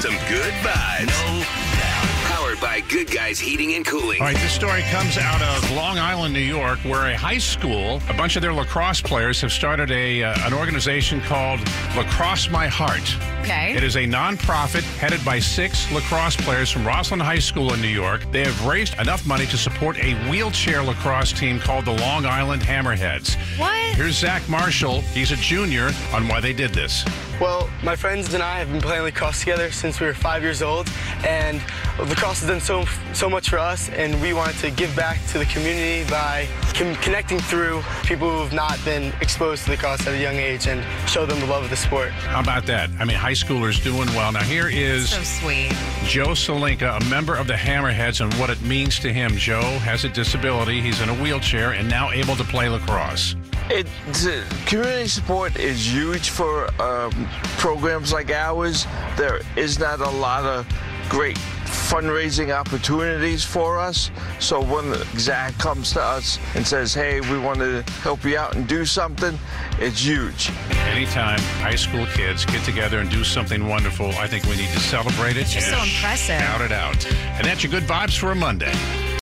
some good vibes. No by Good Guys Heating and Cooling. All right, this story comes out of Long Island, New York, where a high school, a bunch of their lacrosse players have started a uh, an organization called Lacrosse My Heart. Okay. It is a nonprofit headed by six lacrosse players from Roslyn High School in New York. They have raised enough money to support a wheelchair lacrosse team called the Long Island Hammerheads. What? Here's Zach Marshall. He's a junior on why they did this. Well, my friends and I have been playing lacrosse together since we were five years old, and lacrosse has done so so much for us, and we wanted to give back to the community by con- connecting through people who have not been exposed to lacrosse at a young age and show them the love of the sport. How about that? I mean, high schoolers doing well. Now, here is So sweet. Joe Salinka, a member of the Hammerheads, and what it means to him. Joe has a disability. He's in a wheelchair and now able to play lacrosse. It community support is huge for um, programs like ours. There is not a lot of great fundraising opportunities for us. So when Zach comes to us and says, "Hey, we want to help you out and do something," it's huge. Anytime high school kids get together and do something wonderful, I think we need to celebrate it just so impressive. shout it out. And that's your good vibes for a Monday.